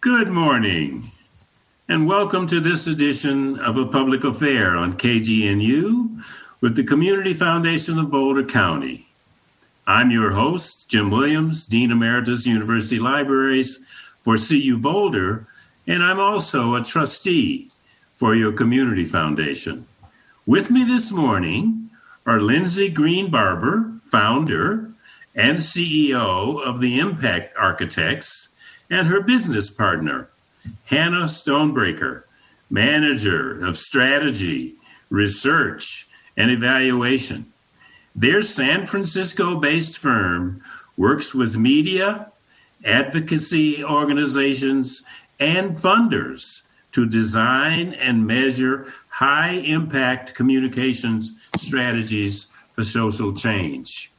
Good morning, and welcome to this edition of A Public Affair on KGNU with the Community Foundation of Boulder County. I'm your host, Jim Williams, Dean Emeritus, University Libraries for CU Boulder, and I'm also a trustee for your Community Foundation. With me this morning are Lindsay Green Barber, founder and CEO of the Impact Architects, and her business partner, Hannah Stonebraker, manager of strategy, research, and evaluation. Their San Francisco based firm works with media, advocacy organizations, and funders to design and measure high impact communications strategies for social change.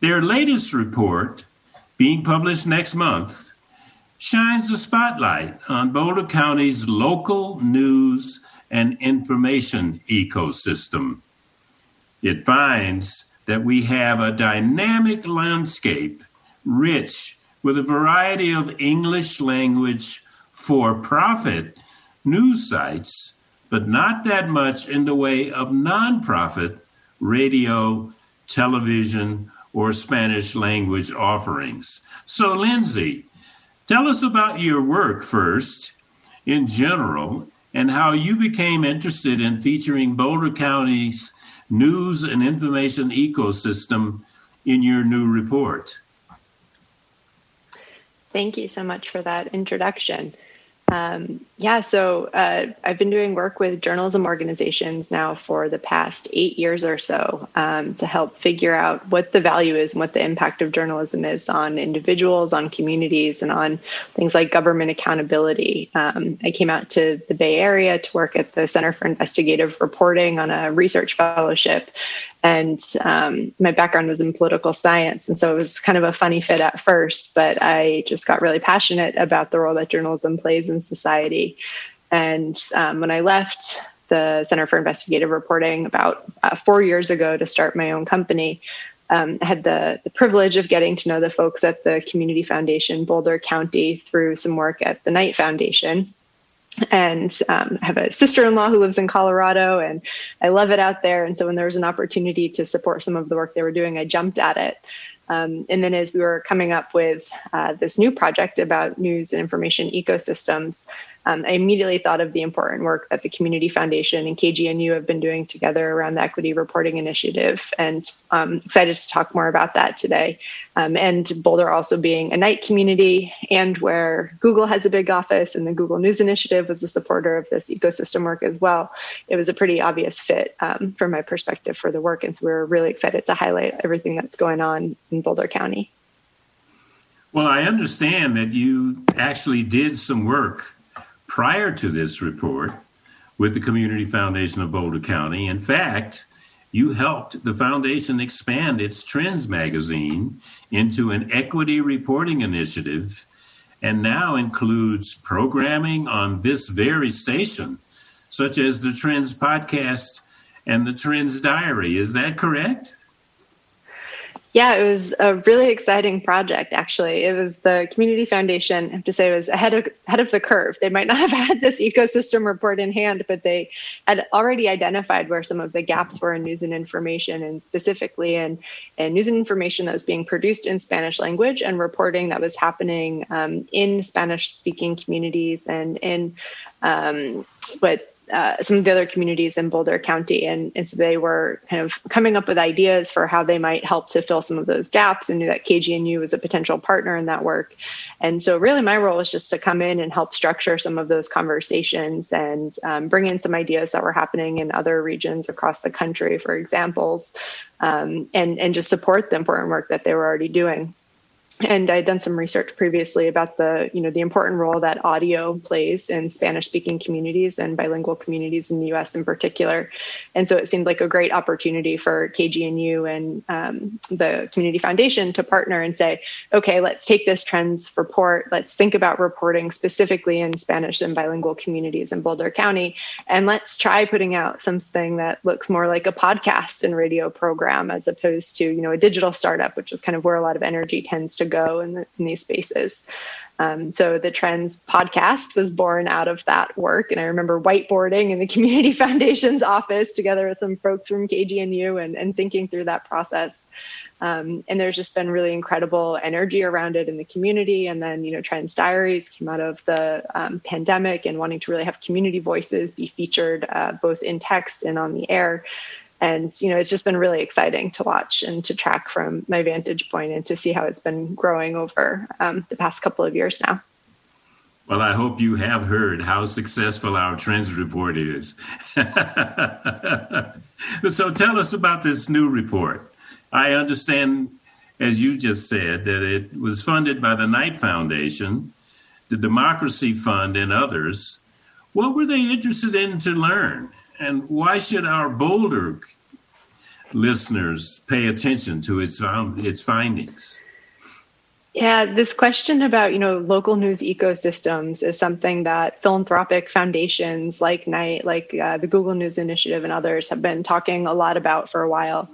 Their latest report, being published next month, shines a spotlight on Boulder County's local news and information ecosystem. It finds that we have a dynamic landscape rich with a variety of English language for profit news sites, but not that much in the way of nonprofit radio, television, or Spanish language offerings. So, Lindsay, tell us about your work first in general and how you became interested in featuring Boulder County's news and information ecosystem in your new report. Thank you so much for that introduction. Um, yeah, so uh, I've been doing work with journalism organizations now for the past eight years or so um, to help figure out what the value is and what the impact of journalism is on individuals, on communities, and on things like government accountability. Um, I came out to the Bay Area to work at the Center for Investigative Reporting on a research fellowship and um, my background was in political science. And so it was kind of a funny fit at first but i just got really passionate about the role that journalism plays in society. And um, when i left the center for investigative reporting about uh, four years ago to start my own company um, I had the, the privilege of getting to know the folks at the community foundation boulder county through some work at the knight foundation and um, I have a sister-in-law who lives in Colorado, and I love it out there. And so when there was an opportunity to support some of the work they were doing, I jumped at it. Um, and then as we were coming up with uh, this new project about news and information ecosystems, um, I immediately thought of the important work that the Community Foundation and KGNU have been doing together around the Equity Reporting Initiative, and I'm um, excited to talk more about that today. Um, and Boulder also being a Knight community, and where Google has a big office, and the Google News Initiative was a supporter of this ecosystem work as well. It was a pretty obvious fit um, from my perspective for the work, and so we we're really excited to highlight everything that's going on in Boulder County. Well, I understand that you actually did some work prior to this report with the Community Foundation of Boulder County. In fact, you helped the foundation expand its Trends magazine into an equity reporting initiative and now includes programming on this very station, such as the Trends podcast and the Trends Diary. Is that correct? Yeah, it was a really exciting project. Actually, it was the Community Foundation. I have to say, it was ahead of ahead of the curve. They might not have had this ecosystem report in hand, but they had already identified where some of the gaps were in news and information, and specifically in, in news and information that was being produced in Spanish language and reporting that was happening um, in Spanish-speaking communities and in um, what uh, some of the other communities in Boulder County. And, and so they were kind of coming up with ideas for how they might help to fill some of those gaps and knew that KGNU was a potential partner in that work. And so really my role was just to come in and help structure some of those conversations and um, bring in some ideas that were happening in other regions across the country for examples um, and, and just support the important work that they were already doing and I'd done some research previously about the, you know, the important role that audio plays in Spanish-speaking communities and bilingual communities in the U.S. in particular. And so it seemed like a great opportunity for KGNU and um, the Community Foundation to partner and say, okay, let's take this trends report, let's think about reporting specifically in Spanish and bilingual communities in Boulder County, and let's try putting out something that looks more like a podcast and radio program as opposed to, you know, a digital startup, which is kind of where a lot of energy tends to go in, the, in these spaces. Um, so the Trends podcast was born out of that work. And I remember whiteboarding in the Community Foundation's office together with some folks from KGNU and, and thinking through that process. Um, and there's just been really incredible energy around it in the community. And then, you know, Trends Diaries came out of the um, pandemic and wanting to really have community voices be featured uh, both in text and on the air. And, you know, it's just been really exciting to watch and to track from my vantage point and to see how it's been growing over um, the past couple of years now. Well, I hope you have heard how successful our Trends report is. so tell us about this new report. I understand, as you just said, that it was funded by the Knight Foundation, the Democracy Fund, and others. What were they interested in to learn? And why should our Boulder listeners pay attention to its, its findings? Yeah, this question about, you know, local news ecosystems is something that philanthropic foundations like Knight, like uh, the Google News Initiative and others have been talking a lot about for a while.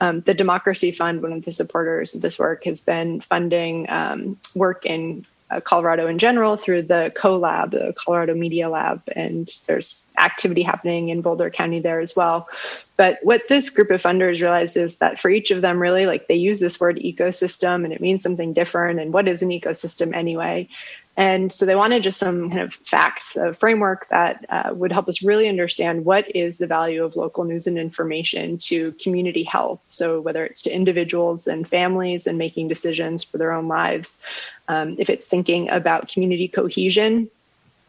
Um, the Democracy Fund, one of the supporters of this work, has been funding um, work in uh, Colorado in general through the CoLab, the Colorado Media Lab, and there's activity happening in Boulder County there as well. But what this group of funders realized is that for each of them, really, like they use this word ecosystem and it means something different. And what is an ecosystem anyway? And so they wanted just some kind of facts, a framework that uh, would help us really understand what is the value of local news and information to community health. So whether it's to individuals and families and making decisions for their own lives, um, if it's thinking about community cohesion,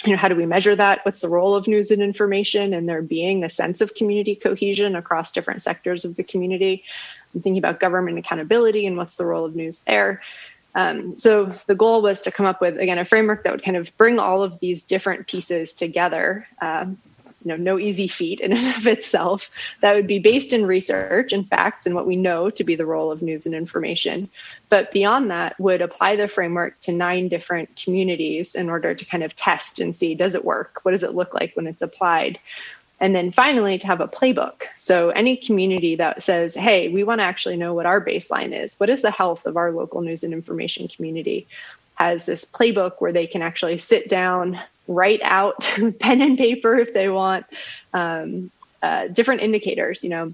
you know, how do we measure that? What's the role of news and information and there being a sense of community cohesion across different sectors of the community? I'm thinking about government accountability and what's the role of news there. Um, so the goal was to come up with again a framework that would kind of bring all of these different pieces together. Um, you know, no easy feat in and of itself. That would be based in research and facts and what we know to be the role of news and information. But beyond that, would apply the framework to nine different communities in order to kind of test and see does it work? What does it look like when it's applied? And then finally, to have a playbook. So, any community that says, hey, we want to actually know what our baseline is, what is the health of our local news and information community, has this playbook where they can actually sit down, write out pen and paper if they want, um, uh, different indicators, you know,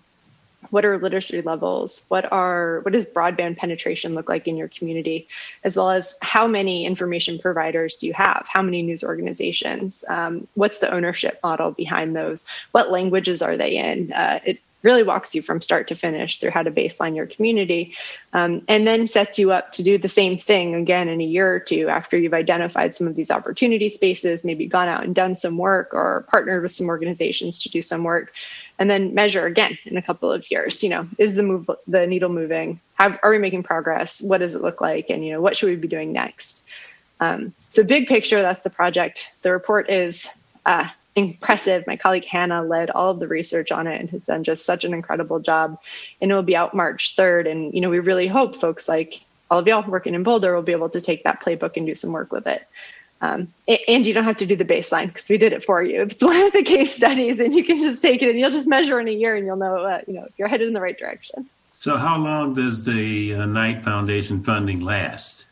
what are literacy levels? What are what does broadband penetration look like in your community? As well as how many information providers do you have? How many news organizations? Um, what's the ownership model behind those? What languages are they in? Uh, it really walks you from start to finish through how to baseline your community um, and then sets you up to do the same thing again in a year or two after you've identified some of these opportunity spaces maybe gone out and done some work or partnered with some organizations to do some work and then measure again in a couple of years. You know is the move the needle moving? Have, are we making progress? What does it look like? And you know what should we be doing next? Um, so big picture that's the project. The report is uh, impressive my colleague hannah led all of the research on it and has done just such an incredible job and it will be out march 3rd and you know we really hope folks like all of y'all working in boulder will be able to take that playbook and do some work with it um, and you don't have to do the baseline because we did it for you. It's one of the case studies, and you can just take it and you'll just measure in a year, and you'll know, uh, you know, if you're headed in the right direction. So, how long does the uh, Knight Foundation funding last?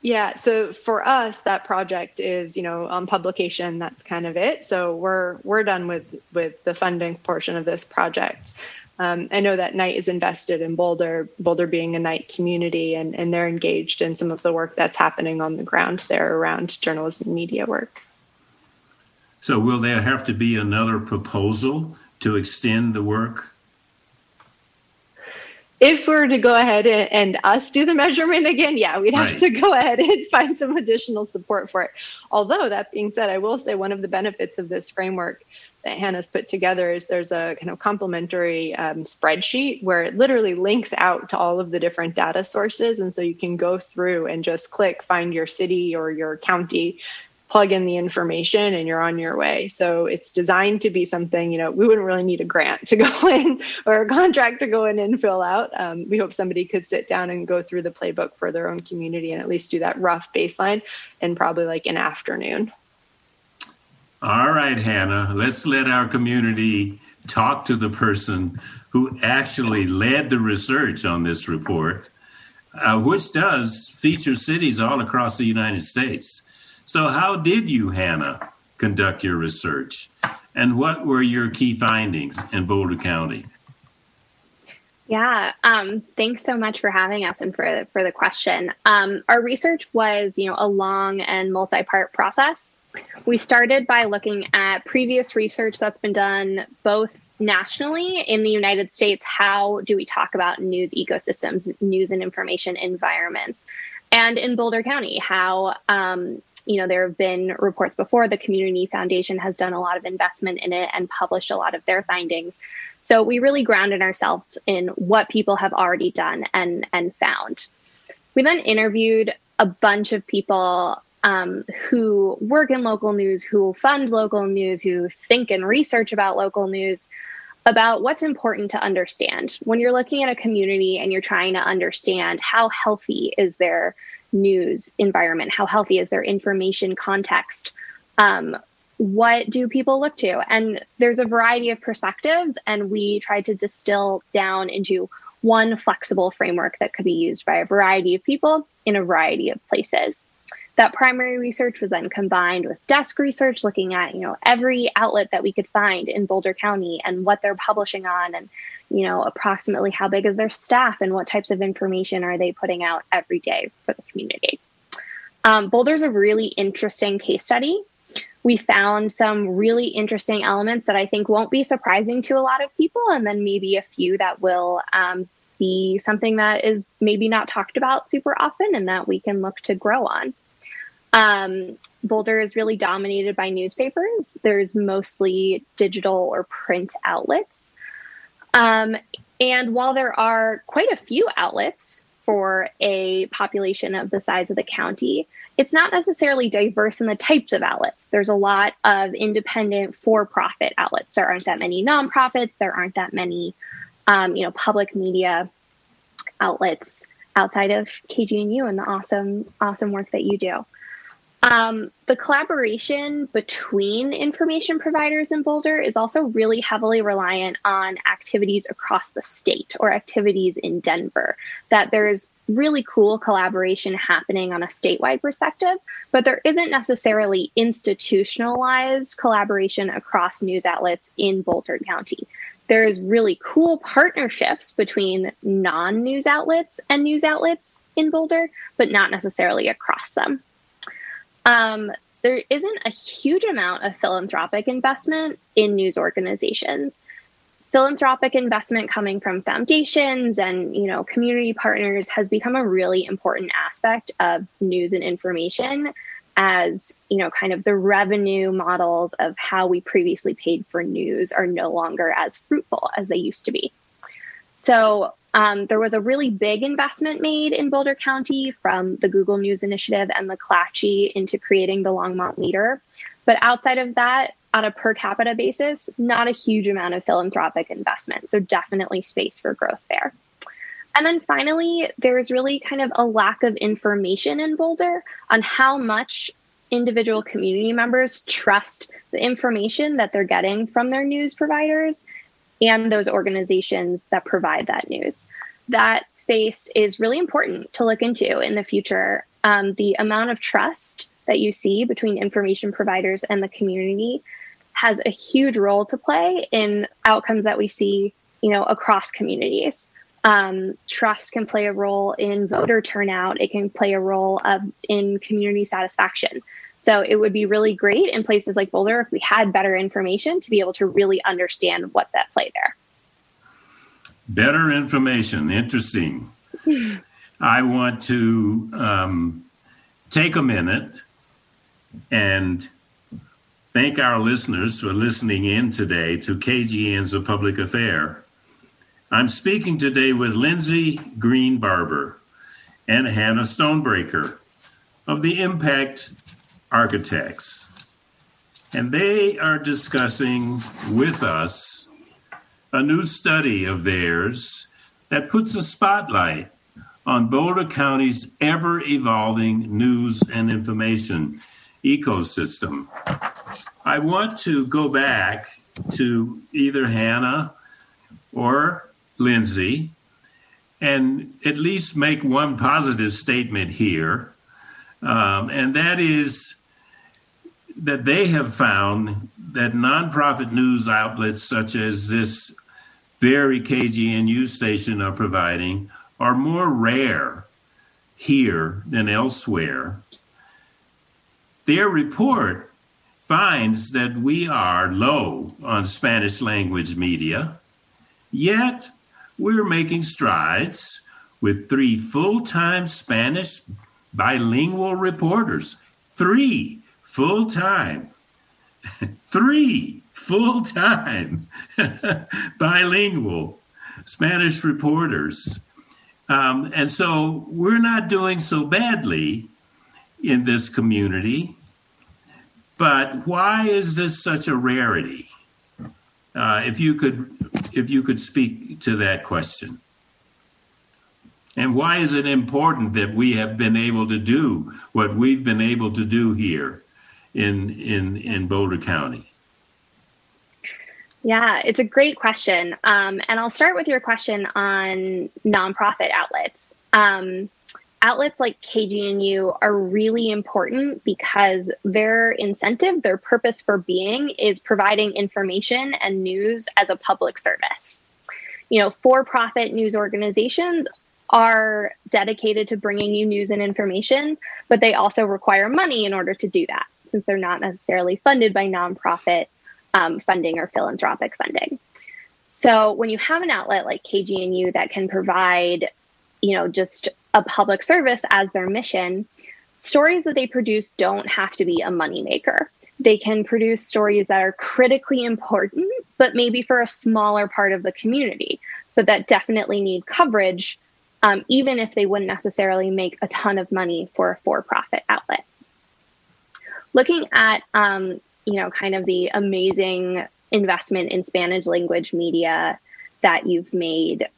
Yeah, so for us, that project is, you know, on publication. That's kind of it. So we're we're done with with the funding portion of this project. Um, I know that Knight is invested in Boulder, Boulder being a Knight community, and, and they're engaged in some of the work that's happening on the ground there around journalism and media work. So, will there have to be another proposal to extend the work? If we are to go ahead and, and, us do the measurement again, yeah, we'd have right. to go ahead and find some additional support for it. Although, that being said, I will say one of the benefits of this framework that Hannah's put together is there's a kind of complementary um, spreadsheet where it literally links out to all of the different data sources. And so you can go through and just click find your city or your county, plug in the information, and you're on your way. So it's designed to be something, you know, we wouldn't really need a grant to go in or a contract to go in and fill out. Um, we hope somebody could sit down and go through the playbook for their own community and at least do that rough baseline in probably like an afternoon. All right, Hannah, let's let our community talk to the person who actually led the research on this report. uh, which does feature cities all across the United States. So, how did you, Hannah, conduct your research? And what were your key findings in Boulder County? Yeah, um, thanks so much for having us and for for the question. Um, our research was, you know, a long and multi-part process. We started by looking at previous research that's been done both nationally in the United States. How do we talk about news ecosystems, news and information environments, and in Boulder County, how um, you know, there have been reports before. The Community Foundation has done a lot of investment in it and published a lot of their findings. So we really grounded ourselves in what people have already done and and found. We then interviewed a bunch of people um, who work in local news, who fund local news, who think and research about local news, about what's important to understand when you're looking at a community and you're trying to understand how healthy is their news environment? How healthy is their information context? Um, what do people look to? And there's a variety of perspectives, and we tried to distill down into one flexible framework that could be used by a variety of people in a variety of places. That primary research was then combined with desk research, looking at you know every outlet that we could find in Boulder County and what they're publishing on, and you know, approximately how big is their staff and what types of information are they putting out every day for the community. Um, Boulder's a really interesting case study. We found some really interesting elements that I think won't be surprising to a lot of people, and then maybe a few that will um, be something that is maybe not talked about super often and that we can look to grow on. Um, Boulder is really dominated by newspapers. There's mostly digital or print outlets. Um, and while there are quite a few outlets for a population of the size of the county, it's not necessarily diverse in the types of outlets. There's a lot of independent for-profit outlets. There aren't that many nonprofits. There aren't that many, um, you know, public media outlets outside of KGNU and the awesome, awesome work that you do. Um, the collaboration between information providers in Boulder is also really heavily reliant on activities across the state or activities in Denver. That there's really cool collaboration happening on a statewide perspective, but there isn't necessarily institutionalized collaboration across news outlets in Boulder County. There's really cool partnerships between non news outlets and news outlets in Boulder, but not necessarily across them. Um, there isn't a huge amount of philanthropic investment in news organizations. Philanthropic investment coming from foundations and you know community partners has become a really important aspect of news and information as you know kind of the revenue models of how we previously paid for news are no longer as fruitful as they used to be. So um, there was a really big investment made in Boulder County from the Google News Initiative and McClatchy into creating the Longmont Leader. But outside of that, on a per capita basis, not a huge amount of philanthropic investment. So definitely space for growth there. And then finally, there's really kind of a lack of information in Boulder on how much individual community members trust the information that they're getting from their news providers and those organizations that provide that news. That space is really important to look into in the future. Um, the amount of trust that you see between information providers and the community has a huge role to play in outcomes that we see, you know, across communities. Um, trust can play a role in voter turnout. It can play a role of, in community satisfaction. So it would be really great in places like Boulder if we had better information to be able to really understand what's at play there. Better information. Interesting. I want to um, take a minute and thank our listeners for listening in today to KGN's A Public Affair. I'm speaking today with Lindsay Green Barber and Hannah Stonebraker of the Impact architects. And they are discussing with us a new study of theirs that puts a spotlight on Boulder County's ever evolving news and information ecosystem. I want to go back to either Hannah or Lindsay and at least make one positive statement here, um, and that is that they have found that nonprofit news outlets such as this very KGNU station are providing are more rare here than elsewhere. Their report finds that we are low on Spanish language media, yet we're making strides with three full time Spanish bilingual reporters. Three full time. three full time bilingual Spanish reporters. Um, and so we're not doing so badly in this community. But why is this such a rarity? Uh, if you could, if you could speak to that question, and why is it important that we have been able to do what we've been able to do here in in in Boulder County? Yeah, it's a great question, um, and I'll start with your question on nonprofit outlets. Um, outlets like KGNU are really important because their incentive, their purpose for being is providing information and news as a public service. You know, for profit news organizations are dedicated to bringing you news and information, but they also require money in order to do that since they're not necessarily funded by nonprofit um, funding or philanthropic funding. So when you have an outlet like KGNU that can provide, you know, just a public service as their mission, stories that they produce don't have to be a moneymaker. They can produce stories that are critically important, but maybe for a smaller part of the community, but that definitely need coverage, um, even if they wouldn't necessarily make a ton of money for a for profit outlet. Looking at, um, you know, kind of the amazing investment in Spanish language media that you've made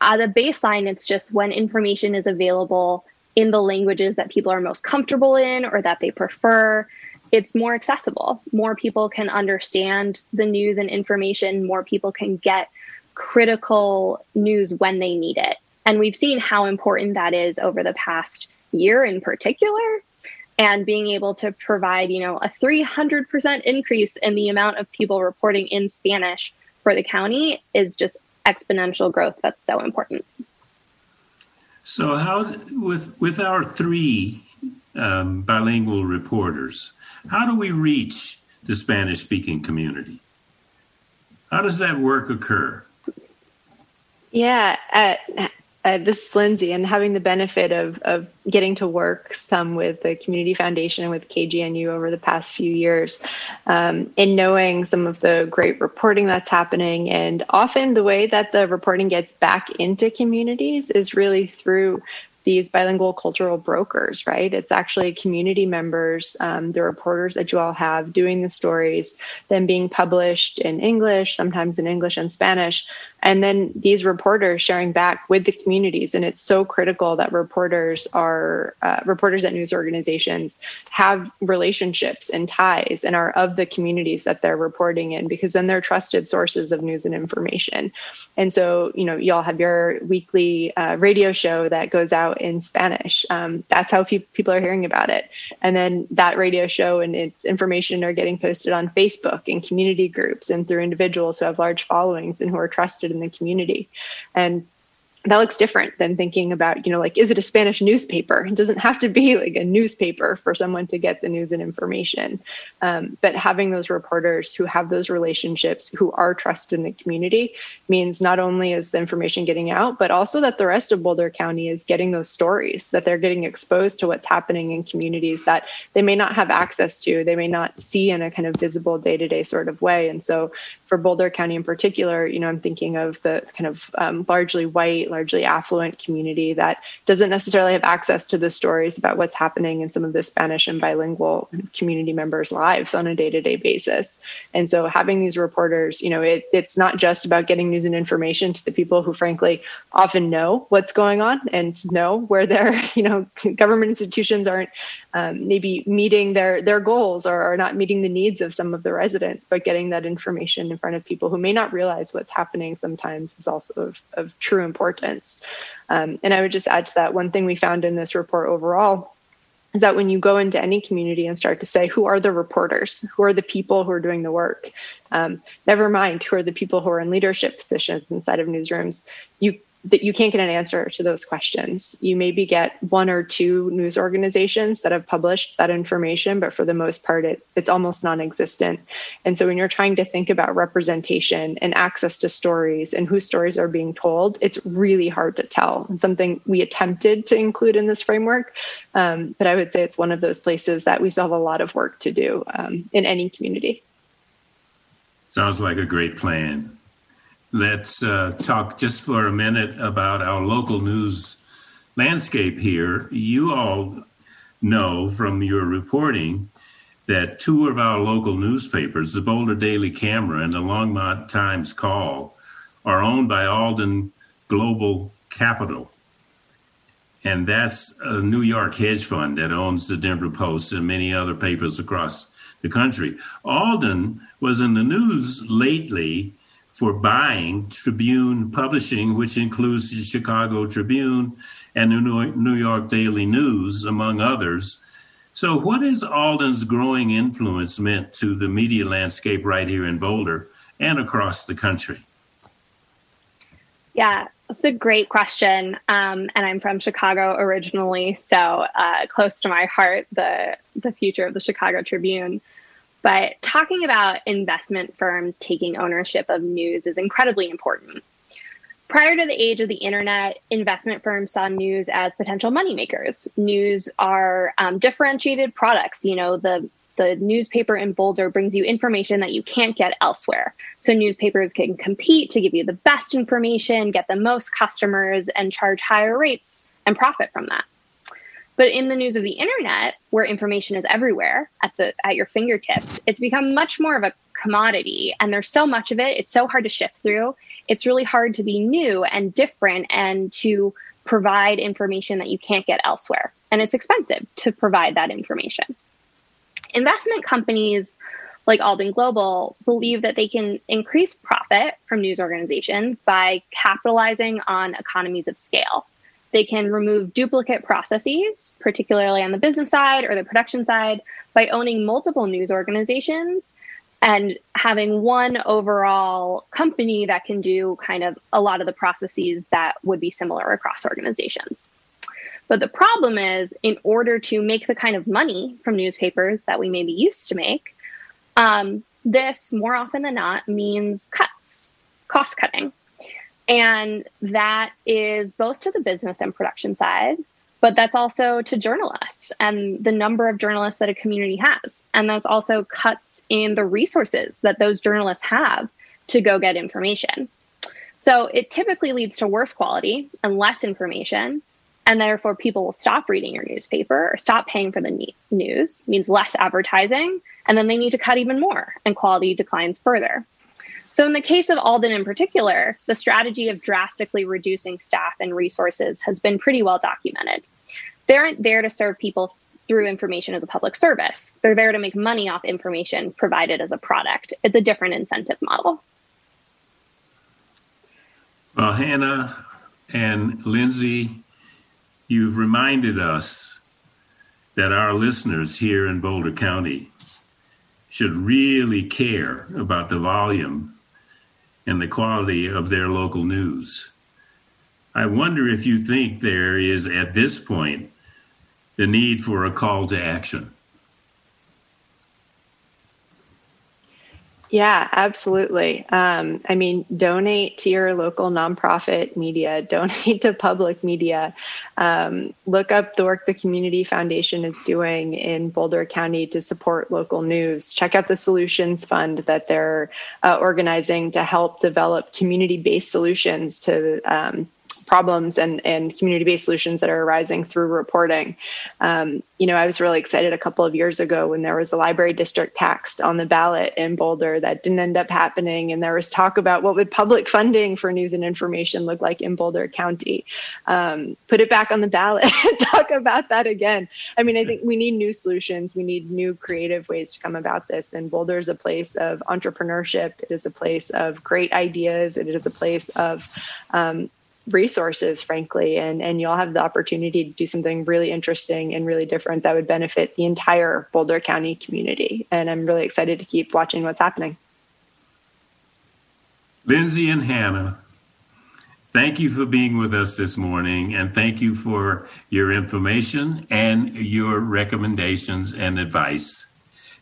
uh, the baseline, it's just when information is available in the languages that people are most comfortable in or that they prefer, it's more accessible. More people can understand the news and information, more people can get critical news when they need it. And we've seen how important that is over the past year in particular. And being able to provide, you know, a 300% increase in the amount of people reporting in Spanish for the county is just exponential growth that's so important. So, how with with our three um, bilingual reporters, how do we reach the Spanish speaking community? How does that work occur? Yeah, uh, uh, this is Lindsay, and having the benefit of of getting to work some with the Community Foundation and with KGNU over the past few years, um, and knowing some of the great reporting that's happening, and often the way that the reporting gets back into communities is really through these bilingual cultural brokers, right? It's actually community members, um, the reporters that you all have doing the stories, then being published in English, sometimes in English and Spanish, and then these reporters sharing back with the communities. And it's so critical that reporters are uh, reporters at news organizations have relationships and ties and are of the communities that they're reporting in because then they're trusted sources of news and information. And so you know y'all have your weekly uh, radio show that goes out in spanish. Um, that's how pe- people are hearing about it. And then that radio show and its information are getting posted on facebook and community groups and through individuals who have large followings and who are trusted in the community. And that looks different than thinking about, you know, like, is it a Spanish newspaper? It doesn't have to be like a newspaper for someone to get the news and information. Um, but having those reporters who have those relationships, who are trusted in the community, means not only is the information getting out, but also that the rest of Boulder County is getting those stories, that they're getting exposed to what's happening in communities that they may not have access to, they may not see in a kind of visible day to day sort of way. And so for Boulder County in particular, you know, I'm thinking of the kind of um, largely white, largely affluent community that doesn't necessarily have access to the stories about what's happening in some of the Spanish and bilingual community members' lives on a day to day basis. And so having these reporters, you know, it, it's not just about getting news and information to the people who, frankly, often know what's going on and know where their, you know, government institutions aren't um, maybe meeting their their goals or are not meeting the needs of some of the residents, but getting that information in front of people who may not realize what's happening sometimes is also of, of true importance importance. Um, and I would just add to that one thing we found in this report overall is that when you go into any community and start to say, who are the reporters? Who are the people who are doing the work? Um, never mind who are the people who are in leadership positions inside of newsrooms. You that you can't get an answer to those questions. You maybe get one or two news organizations that have published that information, but for the most part, it, it's almost non existent. And so when you're trying to think about representation and access to stories and whose stories are being told, it's really hard to tell. And something we attempted to include in this framework, um, but I would say it's one of those places that we still have a lot of work to do um, in any community. Sounds like a great plan let's uh, talk just for a minute about our local news landscape here. You all know from your reporting that two of our local newspapers, the Boulder Daily Camera and the Longmont Times Call, are owned by Alden Global Capital. And that's a New York hedge fund that owns the Denver Post and many other papers across the country. Alden was in the news lately for buying Tribune Publishing, which includes the Chicago Tribune and the New York Daily News, among others. So, what has Alden's growing influence meant to the media landscape right here in Boulder and across the country? Yeah, that's a great question. Um, and I'm from Chicago originally, so uh, close to my heart the the future of the Chicago Tribune. But talking about investment firms taking ownership of news is incredibly important. Prior to the age of the internet, investment firms saw news as potential moneymakers. News are um, differentiated products. You know, the the newspaper in Boulder brings you information that you can't get elsewhere. So newspapers can compete to give you the best information, get the most customers, and charge higher rates and profit from that. But in the news of the internet, where information is everywhere at the at your fingertips, it's become much more of a commodity and there's so much of it, it's so hard to shift through. It's really hard to be new and different and to provide information that you can't get elsewhere. And it's expensive to provide that information. Investment companies like Alden Global believe that they can increase profit from news organizations by capitalizing on economies of scale. They can remove duplicate processes, particularly on the business side or the production side, by owning multiple news organizations and having one overall company that can do kind of a lot of the processes that would be similar across organizations. But the problem is, in order to make the kind of money from newspapers that we may be used to make, um, this more often than not means cuts, cost cutting. And that is both to the business and production side, but that's also to journalists and the number of journalists that a community has. And that's also cuts in the resources that those journalists have to go get information. So it typically leads to worse quality and less information. And therefore, people will stop reading your newspaper or stop paying for the news, means less advertising. And then they need to cut even more, and quality declines further. So, in the case of Alden in particular, the strategy of drastically reducing staff and resources has been pretty well documented. They aren't there to serve people through information as a public service, they're there to make money off information provided as a product. It's a different incentive model. Well, Hannah and Lindsay, you've reminded us that our listeners here in Boulder County should really care about the volume and the quality of their local news. I wonder if you think there is, at this point, the need for a call to action. Yeah, absolutely. Um, I mean, donate to your local nonprofit media, donate to public media. Um, look up the work the Community Foundation is doing in Boulder County to support local news. Check out the Solutions Fund that they're uh, organizing to help develop community based solutions to um, problems and, and community-based solutions that are arising through reporting. Um, you know, I was really excited a couple of years ago when there was a library district tax on the ballot in Boulder that didn't end up happening, and there was talk about what would public funding for news and information look like in Boulder County. Um, put it back on the ballot. talk about that again. I mean, I think we need new solutions. We need new creative ways to come about this. And Boulder is a place of entrepreneurship. It is a place of great ideas. It is a place of um, resources, frankly, and, and you'll have the opportunity to do something really interesting and really different that would benefit the entire Boulder County community. And I'm really excited to keep watching what's happening. Lindsay and Hannah, thank you for being with us this morning, and thank you for your information and your recommendations and advice.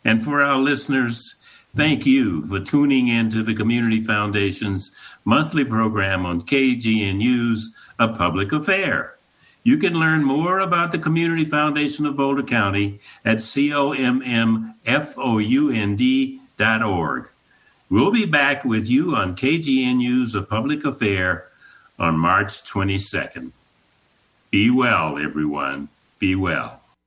And for our listeners, thank you for tuning in to the Community Foundation's monthly program on KGNU's A Public Affair. You can learn more about the Community Foundation of Boulder County at commfound.org. We'll be back with you on KGNU's A Public Affair on March 22nd. Be well, everyone. Be well.